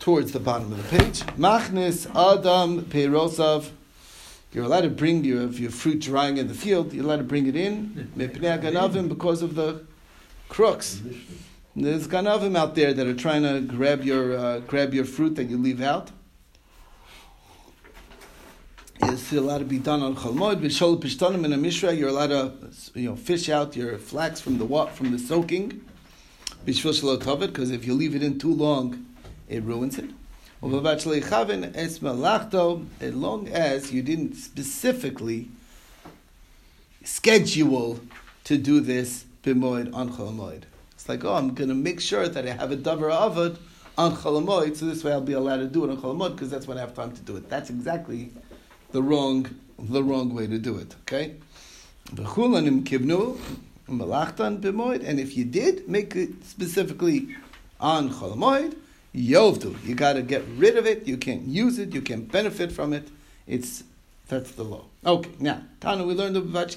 towards the bottom of the page. Machnis Adam Peirosav. You're allowed to bring your, your fruit drying in the field. You're allowed to bring it in. because of the crooks. There's ganavim out there that are trying to grab your uh, grab your fruit that you leave out. It's allowed to be done on chalmod. B'shol pishtanim in a mishra, you're allowed to you know fish out your flax from the from the soaking. B'shvil shalot because if you leave it in too long, it ruins it. As long as you didn't specifically schedule to do this b'moed on chalamoid. It's like, oh, I'm going to make sure that I have a davar avad on chalamoid, so this way I'll be allowed to do it on chalamoid because that's when I have time to do it. That's exactly the wrong, the wrong way to do it. Okay. v'chulanim kibnu malachtan kivnu And if you did make it specifically on chalamoid, yovdu. You got to get rid of it. You can't use it. You can't benefit from it. It's that's the law. Okay, now Tana, we learned about.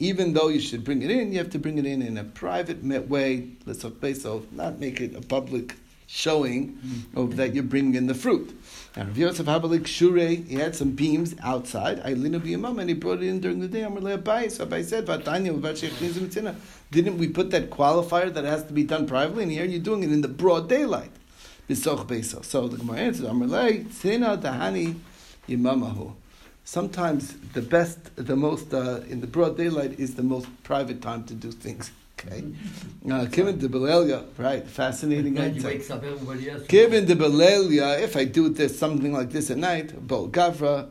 Even though you should bring it in, you have to bring it in in a private way. Let's not make it a public showing of that you're bringing in the fruit. And Rav Yosef Habalik Shure, he had some beams outside. I linu b'yamam, and he brought it in during the day. Amar le'abai. So Abai said, "Vatanya Didn't we put that qualifier that has to be done privately? And here you're doing it in the broad daylight. B'soch beso. So the Gemara answers, Amar le'tzina dahani yimamahu. Sometimes the best, the most uh, in the broad daylight is the most private time to do things. Okay. Uh, Kivin de Belelia, right? Fascinating idea. wakes up everybody else. Kivin de Belelia, if I do this something like this at night, Bol Gavra,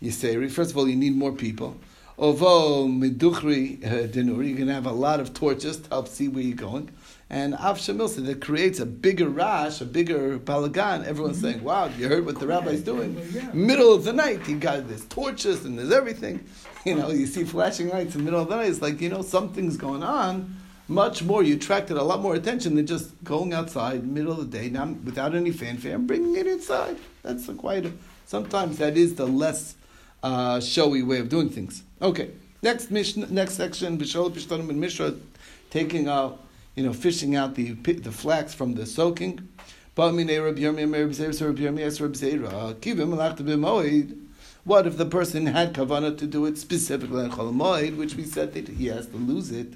you say, first of all, you need more people. Although Miduchri uh, Dinuri, you're going to have a lot of torches to help see where you're going. And Av Shamil said that creates a bigger rash, a bigger balagan. Everyone's mm-hmm. saying, wow, you heard what the rabbi's doing? Yeah. Middle of the night, he got there's torches and there's everything. You know, you see flashing lights in the middle of the night. It's like, you know, something's going on much more, you attracted a lot more attention than just going outside middle of the day, now without any fanfare, and bringing it inside. That's a quite a, sometimes that is the less uh, showy way of doing things. Okay, next mission, next section, Bishol Pishtanim and Mishra, taking out, you know, fishing out the the flax from the soaking. What if the person had kavana to do it specifically on Chol which we said that he has to lose it?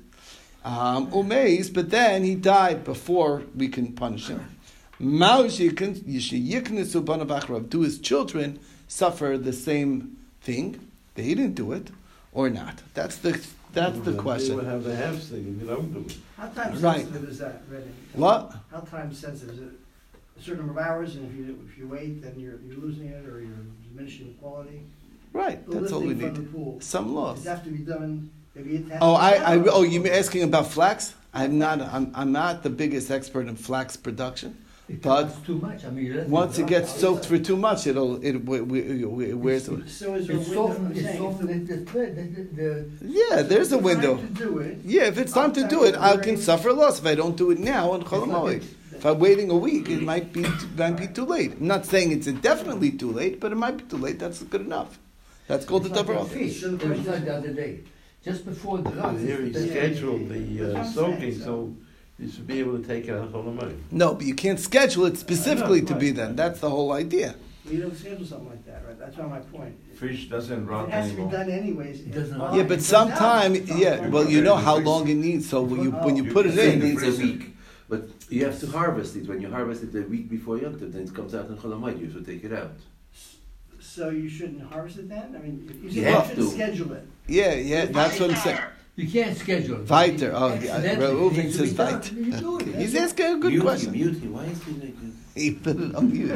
Um, umeis, but then he died before we can punish him. Do his children suffer the same thing? They didn't do it, or not? That's the that's the question. They would have the half thing if you don't do it. How time sensitive right. is that, Ready? What? How time sensitive is it? A certain number of hours, and if you if you wait, then you're you're losing it or you're diminishing the quality. Right. The that's all we need. Some laws. Does have to be done Oh, I, I, oh, you asking about flax? I'm not, I'm, I'm not the biggest expert in flax production. It but too much. I mean, once it gets soaked for too much, it'll it we, we, we, where's the, so is it's softened, it's softened. the, the, the, yeah there's a window. yeah if it's time to do it I can suffer loss if I don't do it now on Cholamoid if I'm waiting a week it might be might be too late. I'm not saying it's definitely too late but it might be too late. That's good enough. That's called the double fish. It was like the other day just before the Rav. Here he scheduled the uh, soaking, so you should be able to take it out on the money. No, but you can't schedule it specifically know, to be then. That's the whole idea. You don't schedule something like that, right? That's not my point. Fish doesn't rot It has anymore. to be done anyways. It doesn't rot. Yeah, but sometime, yeah. Well, you know how long it needs. So when you when you put it in, it needs a week. But you have to harvest it. When you harvest it the week before Yom Tov, then it comes out in Cholamayid. You should take it out. So you shouldn't harvest it then? I mean, you, you have to schedule it. Yeah, yeah, that's what I'm saying. You can't schedule it. Weiter. Oh, yeah. Reuven says weiter. He's asking a good mute question. Mute him. Why is he like He put it on mute.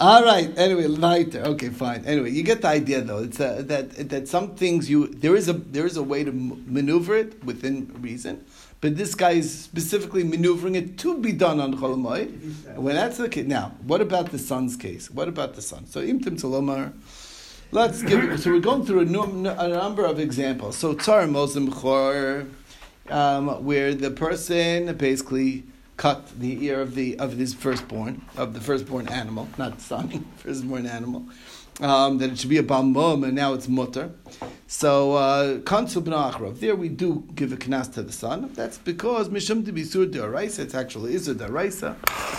All right. Anyway, weiter. Okay, fine. Anyway, you get the idea, though. It's uh, that that some things you there is a there is a way to maneuver it within reason, but this guy is specifically maneuvering it to be done on Cholamoid. When that's the case, now what about the son's case? What about the son? So Imtim Salomar. Let's give. So we're going through a, num, a number of examples. So Tsar Mosem Chor, um, where the person basically cut the ear of the of his firstborn of the firstborn animal, not son, firstborn animal, um, that it should be a balmum, and now it's mutter. So uh, kansu b'na'achrov. There we do give a knas to the son. That's because mishum to be sur deraisa. It's actually isur deraisa.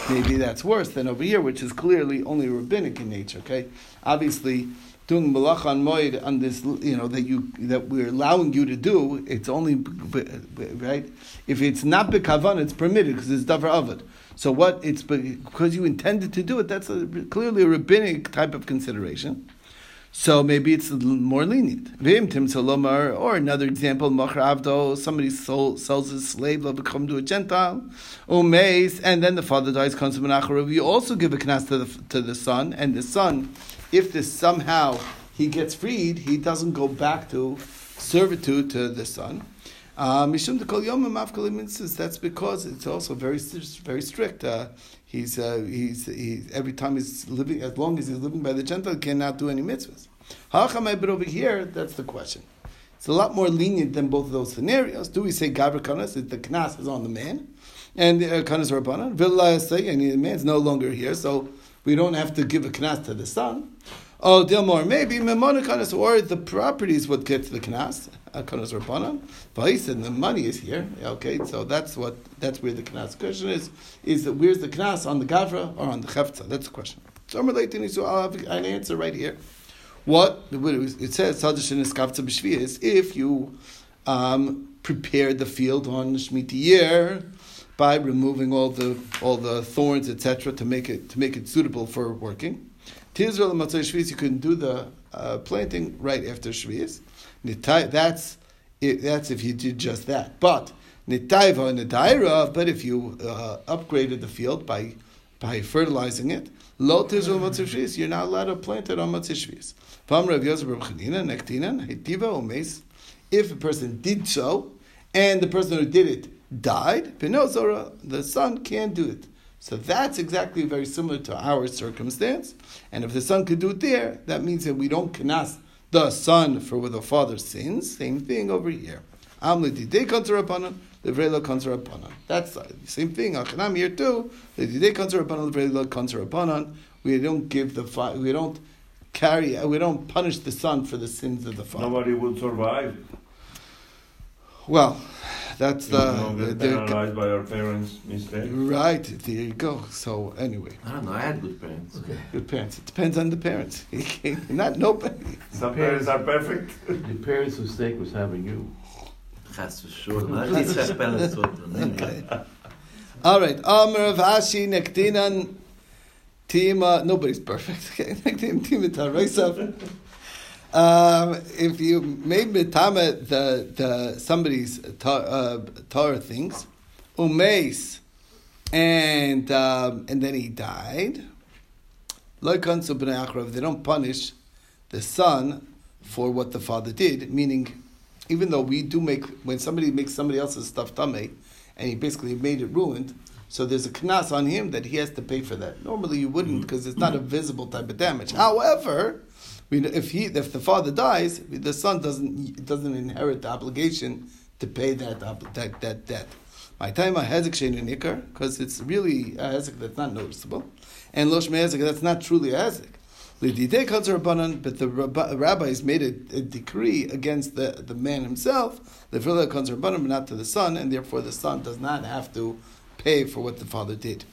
Maybe that's worse than over here, which is clearly only rabbinic in nature. Okay, obviously doing malach on moed on this, you know, that you that we're allowing you to do. It's only right if it's not bekavan, it's permitted because it's davar avad. So what it's because you intended to do it. That's a, clearly a rabbinic type of consideration. So maybe it's more lenient. Or another example, Avdo, somebody sold, sells his slave, they'll to a Gentile. Umeis, and then the father dies, comes to You also give a knas to the, to the son, and the son, if this somehow he gets freed, he doesn't go back to servitude to the son. Mishum de kol yomim That's because it's also very very strict. Uh, he's uh, he's he's every time he's living as long as he's living by the Gentile cannot do any mitzvahs. How come I but over here, that's the question. It's a lot more lenient than both of those scenarios. Do we say gabra kanas? The knas is on the man, and the uh, kanas rabbanan. Villa say, and the man's no longer here, so we don't have to give a knas to the son. Oh, Dilmor, maybe Memona Kanas, or the property is what gets the Knas, Kanas Rabbanan. But and the money is here. Okay, so that's what that's where the Knas question is. Is that where's the Knas on the Gavra or on the Chefza? That's the question. So I'm relating so I'll have an answer right here. What it says, is if you um, prepare the field on Shemitah year by removing all the all the thorns, etc., to make it to make it suitable for working. Tizra l'matzah shvius, you can do the uh, planting right after shvius. That's that's if you did just that. But nitaiva nitaira, but if you uh, upgraded the field by by fertilizing it, lo tizra l'matzah you're not allowed to plant it on matzah shvius. If a person did so, and the person who did it died, the son can't do it. So that's exactly very similar to our circumstance. And if the son could do it there, that means that we don't knas the son for where the father sins. Same thing over here. That's the same thing. Achanam here too. We don't give the we don't carry we don't punish the son for the sins of the father. Nobody would survive. Well, that's the, the, the penalized by our parents' mistake. Right there you go. So anyway, I don't know. I had good parents. Okay. Good parents. It depends on the parents. Not nobody. Some parents are perfect. the parents' mistake was having you. That's for sure. All right. Amr of Ashi Nektinan Tima. Nobody's perfect. Okay. Nektinan Tima Taraisav. Um, if you made mitama the the somebody's tar, uh, Torah things, umeis, and um, and then he died. They don't punish the son for what the father did, meaning even though we do make when somebody makes somebody else's stuff tame, and he basically made it ruined, so there's a knas on him that he has to pay for that. Normally you wouldn't because it's not a visible type of damage. However, if he if the father dies, the son doesn't doesn't inherit the obligation to pay that that, that debt. My time a hezek shein nikar because it's really a hezek that's not noticeable, and losh hezek that's not truly a hezek. Lididei kanzer but the rabbis made a, a, decree against the, the man himself. The kanzer but not to the son, and therefore the son does not have to pay for what the father did.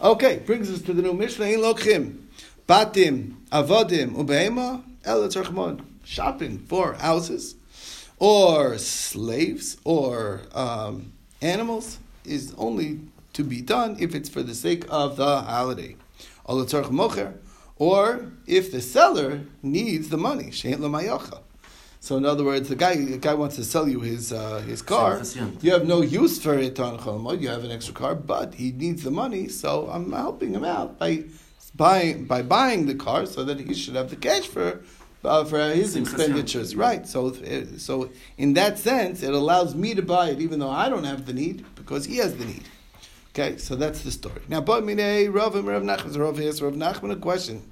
Okay, brings us to the new Mishnah. Ein lochim. Batim, avodim, ubehema, el shopping for houses, or slaves, or um, animals, is only to be done if it's for the sake of the holiday. Or if the seller needs the money, so in other words, the guy the guy wants to sell you his uh, his car. You have no use for it on Cholmod. You have an extra car, but he needs the money, so I'm helping him out by buying by buying the car so that he should have the cash for uh, for his expenditures. Right. So so in that sense, it allows me to buy it even though I don't have the need because he has the need. Okay, so that's the story. Now, but mine Rav and Rav Nachman, Rav Yes, Rav Nachman, a question.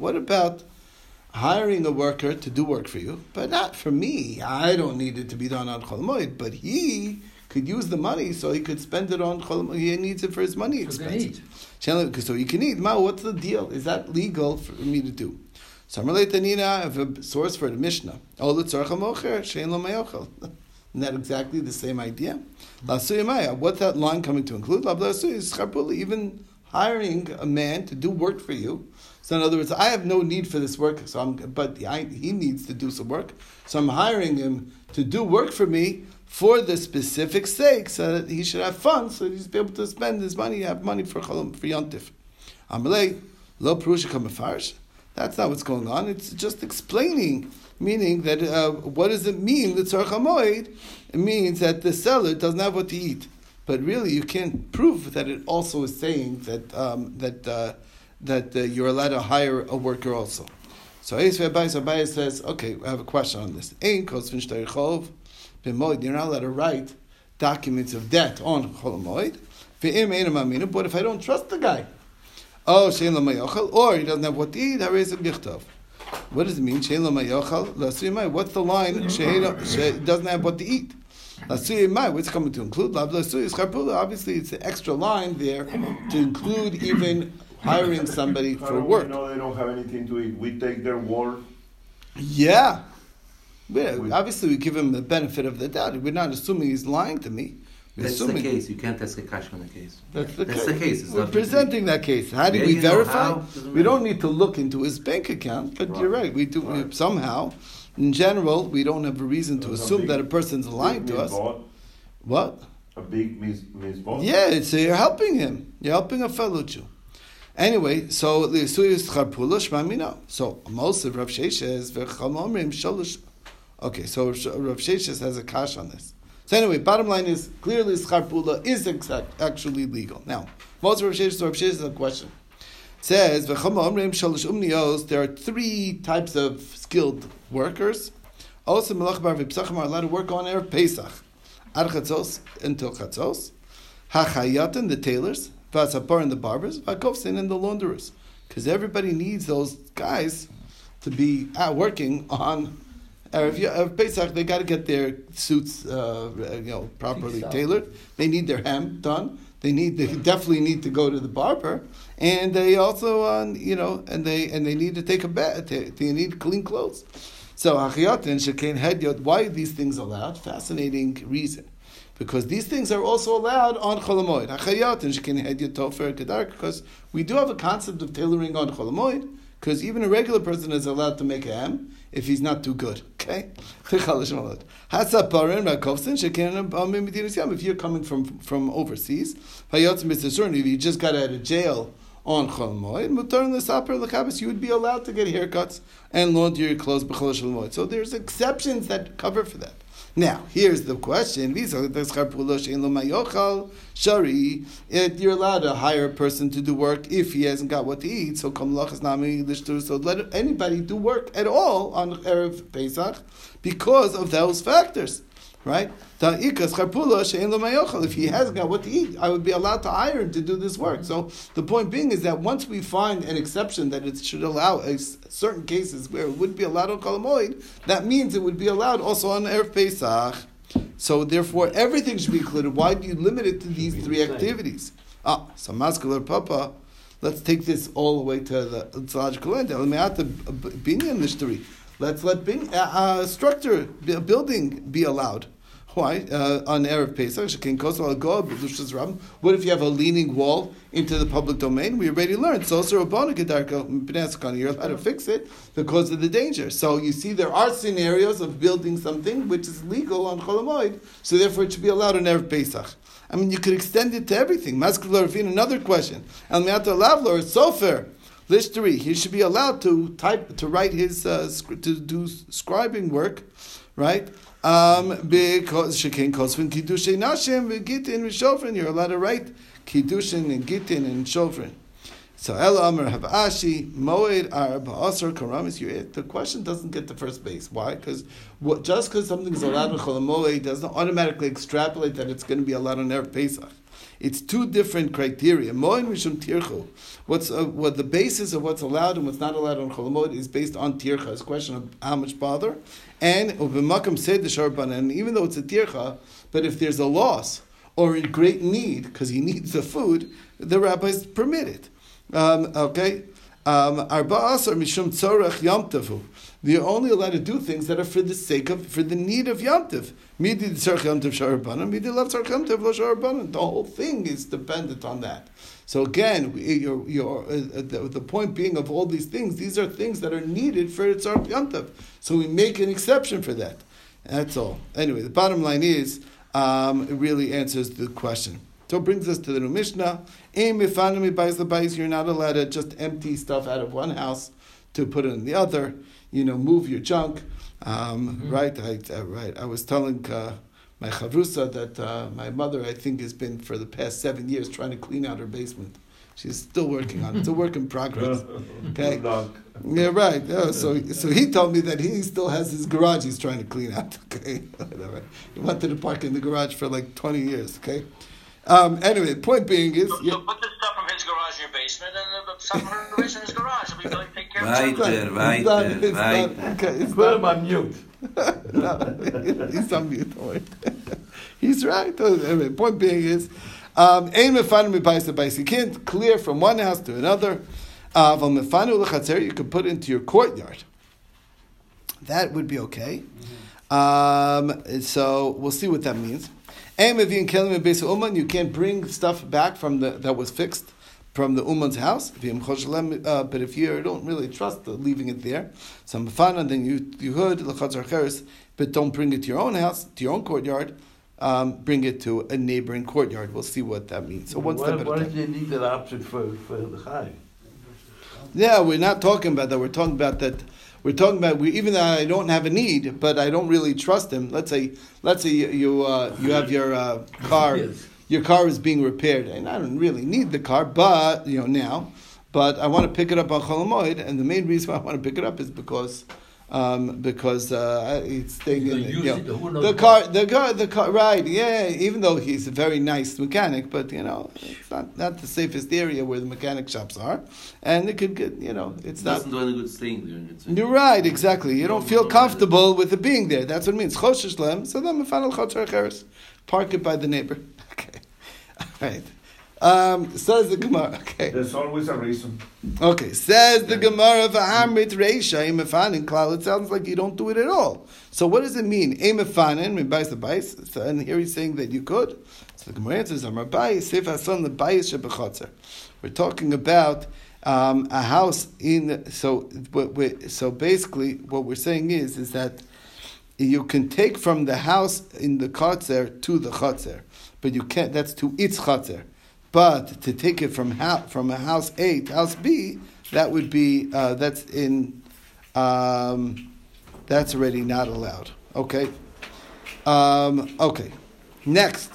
What about hiring a worker to do work for you, but not for me? I don't need it to be done on Chol but he could use the money so he could spend it on. He needs it for his money expenses. So you can eat. Ma, what's the deal? Is that legal for me to do? So I'm related Nina, I have a source for the Mishnah. Oh, the tzarcha mocher, shein lo mayochel. Isn't that exactly the same idea? What's that line coming to include? La blasuya is scharpula, even hiring a man to do work for you. So in other words, I have no need for this work, so I'm, but I, he needs to do some work. So I'm hiring him to do work for me for the specific sake, so that he should have fun, so he's be able to spend his money, have money for cholam, for yontif. Amalei, lo perusha kamafarish. That's not what's going on. It's just explaining, meaning that uh, what does it mean? The tzarech. It means that the seller doesn't have what to eat. But really, you can't prove that it also is saying that um, that uh, that uh, you're allowed to hire a worker also. So Abayis says, okay, I have a question on this. Ein kosvin b'moed. You're not allowed to write documents of debt on ein amaminu. But if I don't trust the guy, oh shein lo mayochel, or he doesn't have what to eat, harei a gichtov. What does it mean? Shein lo mayochel lasuyimai. What's the line? Shein she doesn't have what to eat. Lasuyimai. What's coming to include? Lav lasuyi scharpula. Obviously, it's an extra line there to include even hiring somebody for work. we know they don't have anything to eat? We take their word. Yeah. Yeah, We- obviously, we give him the benefit of the doubt. We're not assuming he's lying to me. We're That's the case. You can't ask a cash on the case. That's the That's case. the case. It's We're not- presenting that case. How do Yeah, we verify? how. Doesn't We don't need to look into his bank account, but you're Right. right. We do we- somehow. In general, we don't have a reason to There's assume big- that a person's lying to us. Misbought, What? A big mis misbought. Yeah, so you're helping him. You're helping a fellow Jew. Anyway, so the is charpula shmamina. So most of Rav Sheshes v'chamomrim shalosh. Okay, so Rav Sheshes has a kash on this. So anyway, bottom line is clearly scharpula is exact, actually legal. Now, most Rav Sheshes, Rav Sheshes has a question. Says. There are three types of skilled workers. Also, melach bar v'psachim are allowed to work on erev Pesach, ad chatzos until chatzos. Hachayatan, the tailors, vasapar and the barbers, Vakovsin, and the launderers. Because everybody needs those guys to be working on Erev, Pesach. They got to get their suits, uh, you know, properly tailored. They need their hem done. They need. They definitely need to go to the barber, and they also, uh, you know, and they and they need to take a bath. They, they need clean clothes. So Hachiyatin Shekain Hedyot. Why are these things allowed? Fascinating reason because these things are also allowed on Cholamoid. Achayot and Shekin Hedyot Tofer Kedar, because we do have a concept of tailoring on Cholamoid, because even a regular person is allowed to make a ham if he's not too good. Okay? If you're coming from from overseas, if you just got out of jail on Cholamoid, Mutar you would be allowed to get haircuts and launder your clothes. So there's exceptions that cover for that. Now, here's the question. Shari, you're allowed to hire a person to do work if he hasn't got what to eat. So. So let anybody do work at all on Erev Pesach because of those factors. Right? The ikas charpula she'en lo mayochel. If he hasn't got what to eat, I would be allowed to hire him to do this work. So the point being is that once we find an exception that it should allow a certain cases where it would be allowed on kolamoid, that means it would be allowed also on erev Pesach. So therefore, everything should be included. Why do you limit it to these three activities? Ah, so muscular papa. Let's take this all the way to the logical end. Binyan nishtari. Let's let bin, uh, uh, structure, bu- building be allowed. Why? Uh, on Erev Pesach, Ram. What if you have a leaning wall into the public domain? We already learned. So, Kedarka, you're allowed to fix it because of the danger. So, you see, there are scenarios of building something which is legal on Cholamoid, so therefore it should be allowed on Erev Pesach. I mean, you could extend it to everything. Maskul another question. El Meata Lavlor, Sofer. Lishtari, he should be allowed to type, to write his, uh, to do scribing work, right? Um, because shekin kosvin kiddushin nashim v'gitin v'shofrin. You're allowed to write kiddushin and gitin and shofrin. So El Amr have Ashi Moed Arba Asr Karamis. The question doesn't get to first base. Why? Because just because something is allowed in Chol Moed doesn't automatically extrapolate that it's going to be allowed on Erev Pesach. It's two different criteria. Moed Mishum Tirchu. What's uh, what the basis of what's allowed and what's not allowed on Chol Moed is based on Tircha. It's a question of how much bother. And Ubimakam said the Sharban. And even though it's a Tircha, but if there's a loss or in great need because he needs the food, the rabbis permit it. Um, okay? Um, You're only allowed to do things that are for the sake of, for the need of yamtiv. Midi tzorach yamtiv sharabana, midi lav yamtiv. The whole thing is dependent on that. So again, you're, you're, uh, the, the, point being of all these things, these are things that are needed for tzorach yamtiv. So we make an exception for that. That's all. Anyway, the bottom line is, um, it really answers the question. So it brings us to the new Mishnah. You're not allowed to just empty stuff out of one house to put it in the other. You know, move your junk. Um, mm-hmm. Right, I, uh, right. I was telling uh, my chavrusa that uh, my mother, I think, has been for the past seven years trying to clean out her basement. She's still working on it. It's a work in progress. Okay. Yeah, right. Yeah, so, so he told me that he still has his garage. He's trying to clean out. Okay, whatever. He wanted to park in the garage for like twenty years. Okay. Um, anyway, point being is. So, so put the basement and the stuff from her in his garage. And we can take care right of it. There, right not, there, right not, okay, it's Put not, him on mute. no, he's on mute. Don't worry. He's right. Anyway, point being is. Um, you can't clear from one house to another. Uh, you can put into your courtyard. That would be okay. Um, so we'll see what that means. You can't bring stuff back from the that was fixed from the uman's house. Uh, but if you don't really trust leaving it there, some fun, and then you you could but don't bring it to your own house, to your own courtyard. Um, bring it to a neighboring courtyard. We'll see what that means. So one why, step at why do time. you need that option for, for the chai? Yeah, we're not talking about that. We're talking about that. We're talking about we, even though I don't have a need, but I don't really trust him. Let's say, let's say you you, uh, you have your uh, car, Yes. Your car is being repaired, and I don't really need the car, but you know now, but I want to pick it up on Cholamoid, and the main reason why I want to pick it up is because. Um, because uh, it's staying in the, you know, it, the car, the car, the car, right? Yeah, even though he's a very nice mechanic, but you know, it's not, not the safest area where the mechanic shops are, and it could get, you know, it's It not. doesn't do any good staying there. It's You're right, exactly. You don't feel comfortable with it being there. That's what it means. Choshesh lem. So then final chotzar cheres. Park it by the neighbor. Right. Um, says the Gemara. Okay, There's always a reason. okay. Says the Gemara v'amrit reisha imefanin klal. It sounds like you don't do it at all. So what does it mean? Imefanin mibais the bais. So, and here he's saying that you could. So the Gemara answers, "Amar bayis sif hasan the bayis shebechotzer." We're talking about um, a house in. So what we, so basically, what we're saying is is that you can take from the house in the chotzer to the chotzer, but you can't. That's to its chotzer. But to take it from ha- from a house A to house B, that would be uh, that's in um, that's already not allowed. Okay. Um, okay. Next.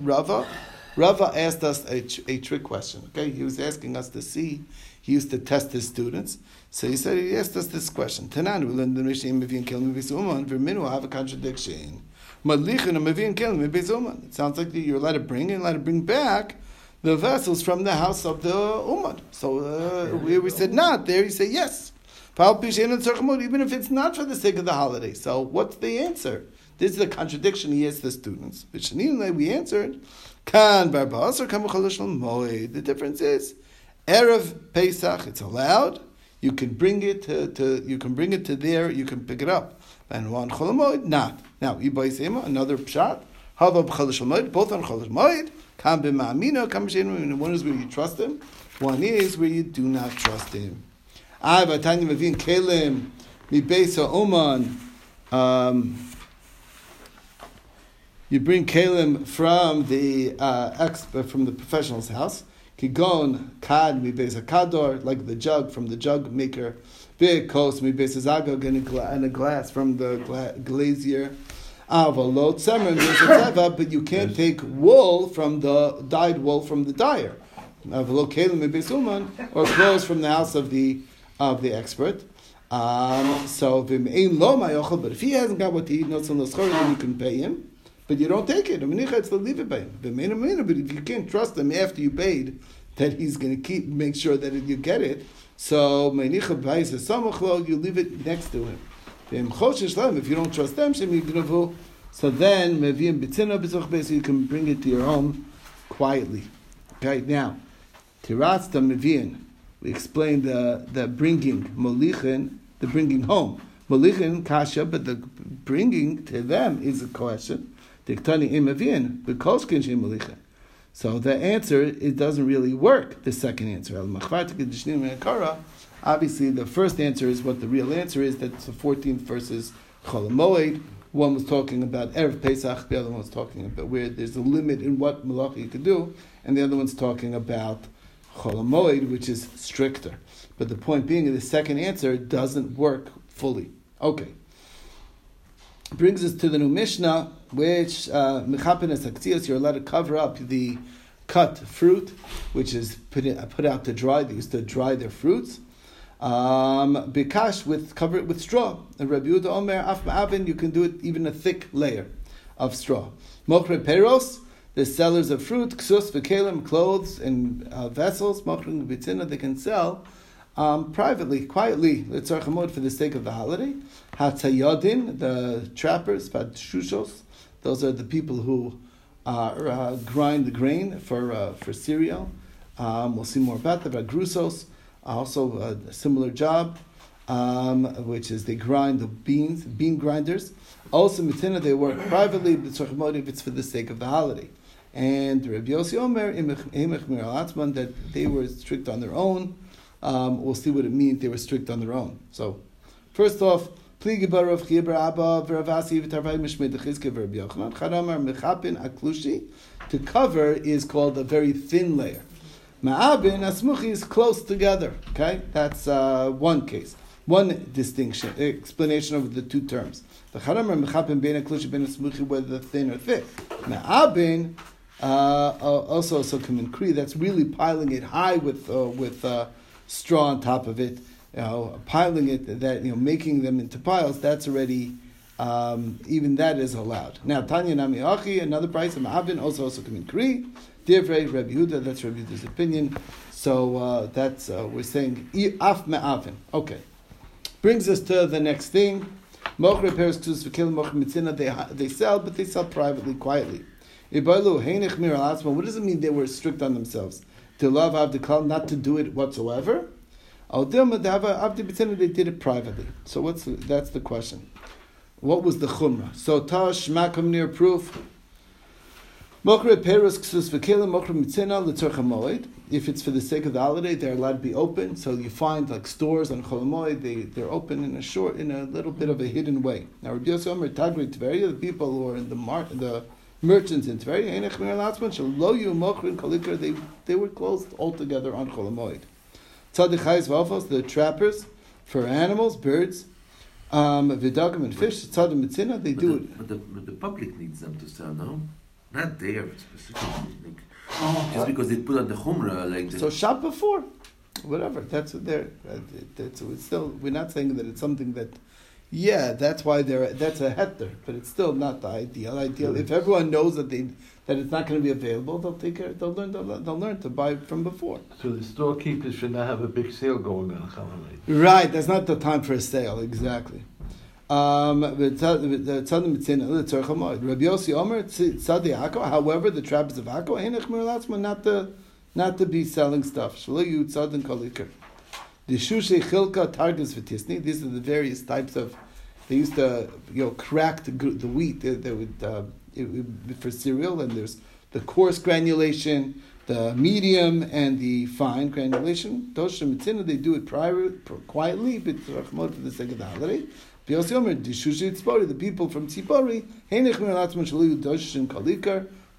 Rava. Rava asked us a, a trick question. Okay, he was asking us to see. He used to test his students. So he said he asked us this question. Tanan, we learned the Mishnah Mivin Kelim Uman. Verminu have a contradiction. Madlichin Mivin Kelim Uman. It sounds like you're allowed to bring and allowed to bring back the vessels from the house of the Ummah. So uh, we, said not. There he said yes. Even if it's not for the sake of the holiday. So what's the answer? This is a contradiction he asked the students. We answered, Kan barbas or moed. The difference is, erev Pesach, it's allowed. You can bring it to, to you can bring it to there. You can pick it up. And one cholamoid, not. Now ibai sema another pshat. Hava b'chalash both on chalash moed. Kan b'ma'amina, kan b'sheinu. One is where you trust him. One is where you do not trust him. I vatanya mevin kelim mi beisa oman. Um, you bring kalim from the uh, from the professional's house. Kigon kad mi beisa kador, like the jug from the jug maker. Big kos mi beisa zagog and a, gla- and a glass from the gla- glazier. Avalo tzemer means a teva, but you can't take wool from the dyed wool from the dyer. Avalo kelim besuman or clothes from the house of the of the expert. Um, so v'mein lo mayochel, but if he hasn't got what to eat, not then you can pay him, but you don't take it. It's to leave it by him. But if you can't trust him after you paid that he's going to keep make sure that you get it, so meinicha buys a samachlo, you leave it next to him. If you don't trust them, so then you can bring it to your home quietly. Okay, now tiratz the meviin we explained the, the bringing molichin, the bringing home. Molichin kasha, but the bringing to them is a question. Diktani imavin, bekoskin shem molichin. So the answer, it doesn't really work, the second answer. Obviously, the first answer is what the real answer is, that's the 14th verses Cholamoid. One was talking about Erev Pesach, the other one was talking about where there's a limit in what malacha you could do, and the other one's talking about Cholamoid, which is stricter. But the point being, the second answer doesn't work fully. Okay. Brings us to the new Mishnah, which Mechapen uh, you're allowed to cover up the cut fruit, which is put, in, put out to dry. They used to dry their fruits. Um, bikash with cover it with straw. And Rabbi Yehuda Omer Af you can do it even a thick layer of straw. Mokre Peros, the sellers of fruit, ksus v'kelim, clothes and uh, vessels, mochrin v'tzina, they can sell um, privately, quietly, letzarchamod for the sake of the holiday. Hatzayodin, the trappers, shushos, those are the people who uh, uh, grind the grain for uh, for cereal. Um, we'll see more about that. Grusos, also a similar job, um, which is they grind the beans, bean grinders. Also, mitzina, they work privately, but if it's for the sake of the holiday. And Rabbi Yossi Omer, that they were strict on their own. Um, we'll see what it means they were strict on their own. So, first off, to cover is called a very thin layer. Ma'abin asmuchi is close together. Okay, that's uh, one case, one distinction, explanation of the two terms. The chadamer mechapin ben aklushi ben asmuchi whether thin or thick. Ma'abin uh, also also come in Cree. That's really piling it high with uh, with uh, straw on top of it. You know, piling it that you know, making them into piles. That's already um, even that is allowed. Now Tanya Nami Achi, another price of Ma'avin, also also in Cree. Divrei Rabbi Yehuda, that's Rabbi Yehuda's opinion. So uh, that's uh, we're saying af me'avin. Okay, brings us to the next thing. Mochre peres ksus v'kilim mochre mitzina. They they sell, but they sell privately, quietly. What does it mean they were strict on themselves? To love Avdikal, not to do it whatsoever? They did it privately. So what's the, that's the question. What was the chumrah? So tash makam near proof. If it's for the sake of the holiday, they're allowed to be open. So you find like stores on Cholamoid, they they're open in a short, in a little bit of a hidden way. Now Rabbi Yosef Omer Tagri Tveria, the people who are in the mar- the merchants in Tveria, they, they were closed altogether on Cholamoid. Tzadikais Vafos, the trappers for animals, birds, um, vidagim and fish, tzadim mitzina, they but do the, it. But the, but the public needs them to sell, no? Not there specifically. Like, oh, just because they put on the chumrah, like so shop before, whatever. That's what they're. Uh, that's it's still. We're not saying that it's something that yeah, that's why they're that's a heter, but it's still not the ideal. Ideal if everyone knows that they that it's not going to be available, they'll take care. They'll learn. They'll, they'll learn to buy from before. So the storekeepers should not have a big sale going on. Right, that's not the time for a sale. Exactly. Um, however, the tribes of Akko, not to not to be selling stuff. The shushe chilka targis v'tisni. These are the various types of. They used to you know crack the, the wheat. They would uh, for cereal, and there's the coarse granulation, the medium, and the fine granulation. Shemitzina they do it private, quietly, but for the sake of the holiday. The people from Tzipori,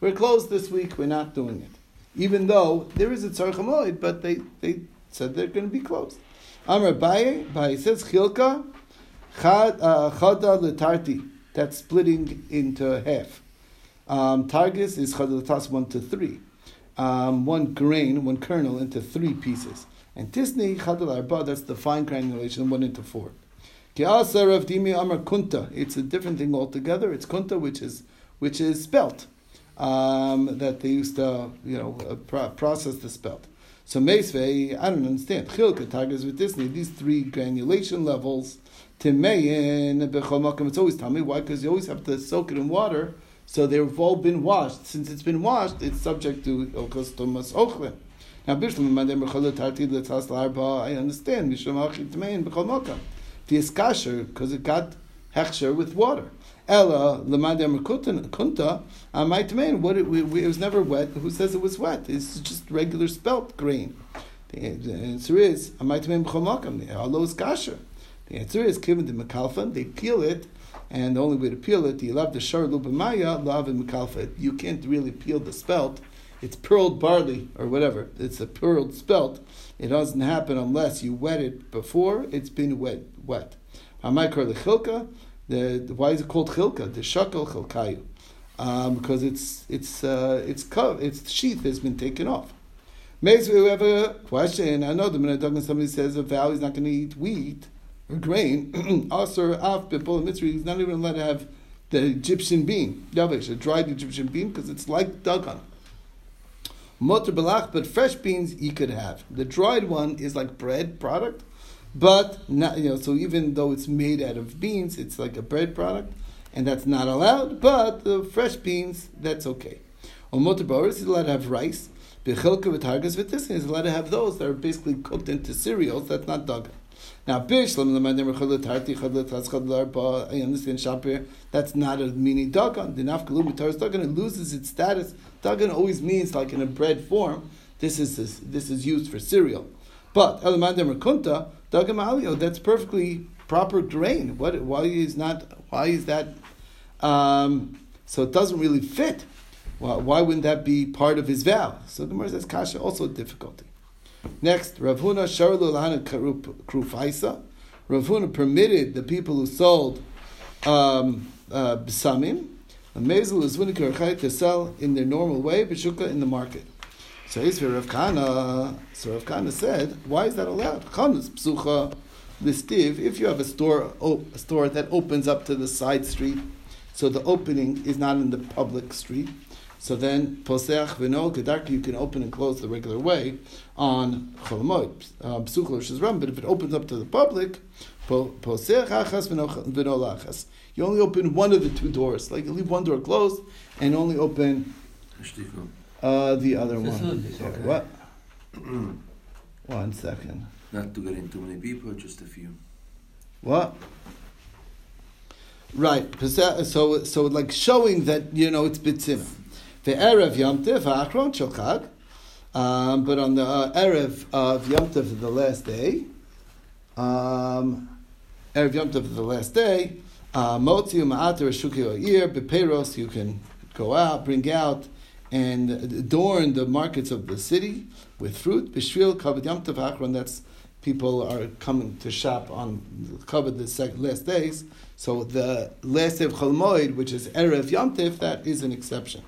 we're closed this week, we're not doing it. Even though there is a tzarchamoid, but they, they said they're going to be closed. Amar Baye, Baye says, Chilka, uh, Chada letarti, That's splitting into half. Um, targis is chadalatas one to three. Um, one grain, one kernel into three pieces. And tisni chadal arba, that's the fine granulation, one into four. Ki'asa Rav Dimi Amar Kunta. It's a different thing altogether. It's Kunta, which is which is spelt. Um, that they used to, you know, uh, pro- process the spelt. So Meisvei, I don't understand. Chilka targis with tisni. These three granulation levels. Timeyin bechol makom. It's always tummy. Why? Because you always have to soak it in water. So they've all been washed. Since it's been washed, it's subject to okos tomas ochlin. Now, Bishlam Madem Bechol Tarti Letzas Larba. I understand. Mishlam Achi Timeyin bechol makom. The because it got hechsher with water. Ella lemadem kunta uh, might mean what it, it was never wet. Who says it was wet? It's just regular spelt grain. The answer is mean b'chomakam. Alo is kasher. The answer is given the mekalfan. They peel it, and the only way to peel it, you love the shar lubamaya lav and mekalfa. You can't really peel the spelt. It's pearled barley or whatever. It's a pearled spelt. It doesn't happen unless you wet it before it's been wet. Wet. Amaykar lechilka. The, the, why is it called chilka? The shakel chilkayu, um, because it's it's uh, its co- its sheath has been taken off. Maybe we have a question. I know the minute somebody says a vow he's not going to eat wheat or grain. Asur af bipol mitzri. He's not even allowed to have the Egyptian bean, yavish, a dried Egyptian bean, because it's like dagan. Motor belach, but fresh beans you could have. The dried one is like bread product. But not, you know, so even though it's made out of beans, it's like a bread product, and that's not allowed. But the fresh beans, that's okay. On motor is allowed to have rice. Bechilka v'targas v'tiskin is allowed to have those that are basically cooked into cereals. That's not dagan. Now, I understand shapir. That's not a meaning dagan. The nafkalu b'taras dagan it loses its status. Dagan always means like in a bread form. This is this, this is used for cereal. But elamadem kunta That's perfectly proper grain. What? Why is not? Why is that? Um, so it doesn't really fit. Why, why wouldn't that be part of his vow? So the Gemara says kasha also a difficulty. Next, Rav Huna Sharlu Lahana Krufaisa. Rav Huna permitted the people who sold um, uh, b'samim, a mezel is to sell in their normal way, b'shuka in the market. So Isra Rav Kana, so Rav Kana said, why is that allowed? Chanas psucha listiv. If you have a store, a store that opens up to the side street, so the opening is not in the public street. So then poseach v'no kedarki you can open and close the regular way on cholamoid um, psucha shizram. But if it opens up to the public, poseach achas v'no lachas. You only open one of the two doors. Like you leave one door closed and only open. Uh, the other one. Sorry, okay. what? one second. Not to get in too many people, just a few. What? Right. So, so like showing that you know it's bitzim. The erev Yom Tiv ha'achron shel Chag, um, but on the uh, erev of Yom Tiv, the last day, um, erev Yom Tiv, the last day, uh, motzi ma'ater shuki o'ir beperos. You can go out, bring out, and adorn the markets of the city with fruit. Bishvil kavod Yom Tov. That's people are coming to shop on covered the sec- last days. So the last day of Chol Moed, which is Erev Yom Tiv, that is an exception.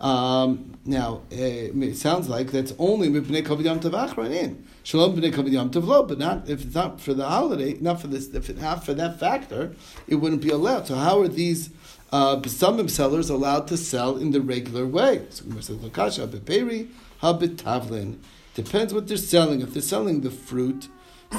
Um, now, uh, it sounds like that's only Kavod Yom Tov in. Shalom B'nei Kavod Yom Tov but not, if it's not for the holiday, not for this, if not for that factor, it wouldn't be allowed. So how are these uh, B'samim sellers allowed to sell in the regular way? So we says, Lokasha, Beperi, Habitavlin. Depends what they're selling. If they're selling the fruit,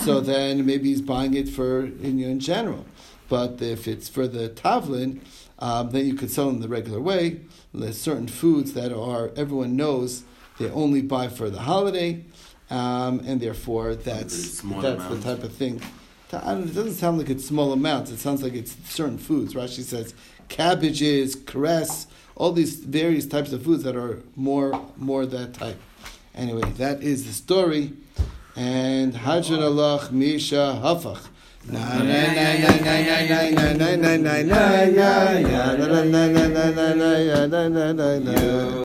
so then maybe he's buying it for in, in general. But if it's for the tavlin, um, then you could sell in the regular way. There's certain foods that are everyone knows they only buy for the holiday, um, and therefore that's that's amount. the type of thing. It doesn't sound like it's small amounts. It sounds like it's certain foods. Rashi says cabbages, cress, all these various types of foods that are more more that type. Anyway, that is the story. And Hajjan Allah Misha Hafach.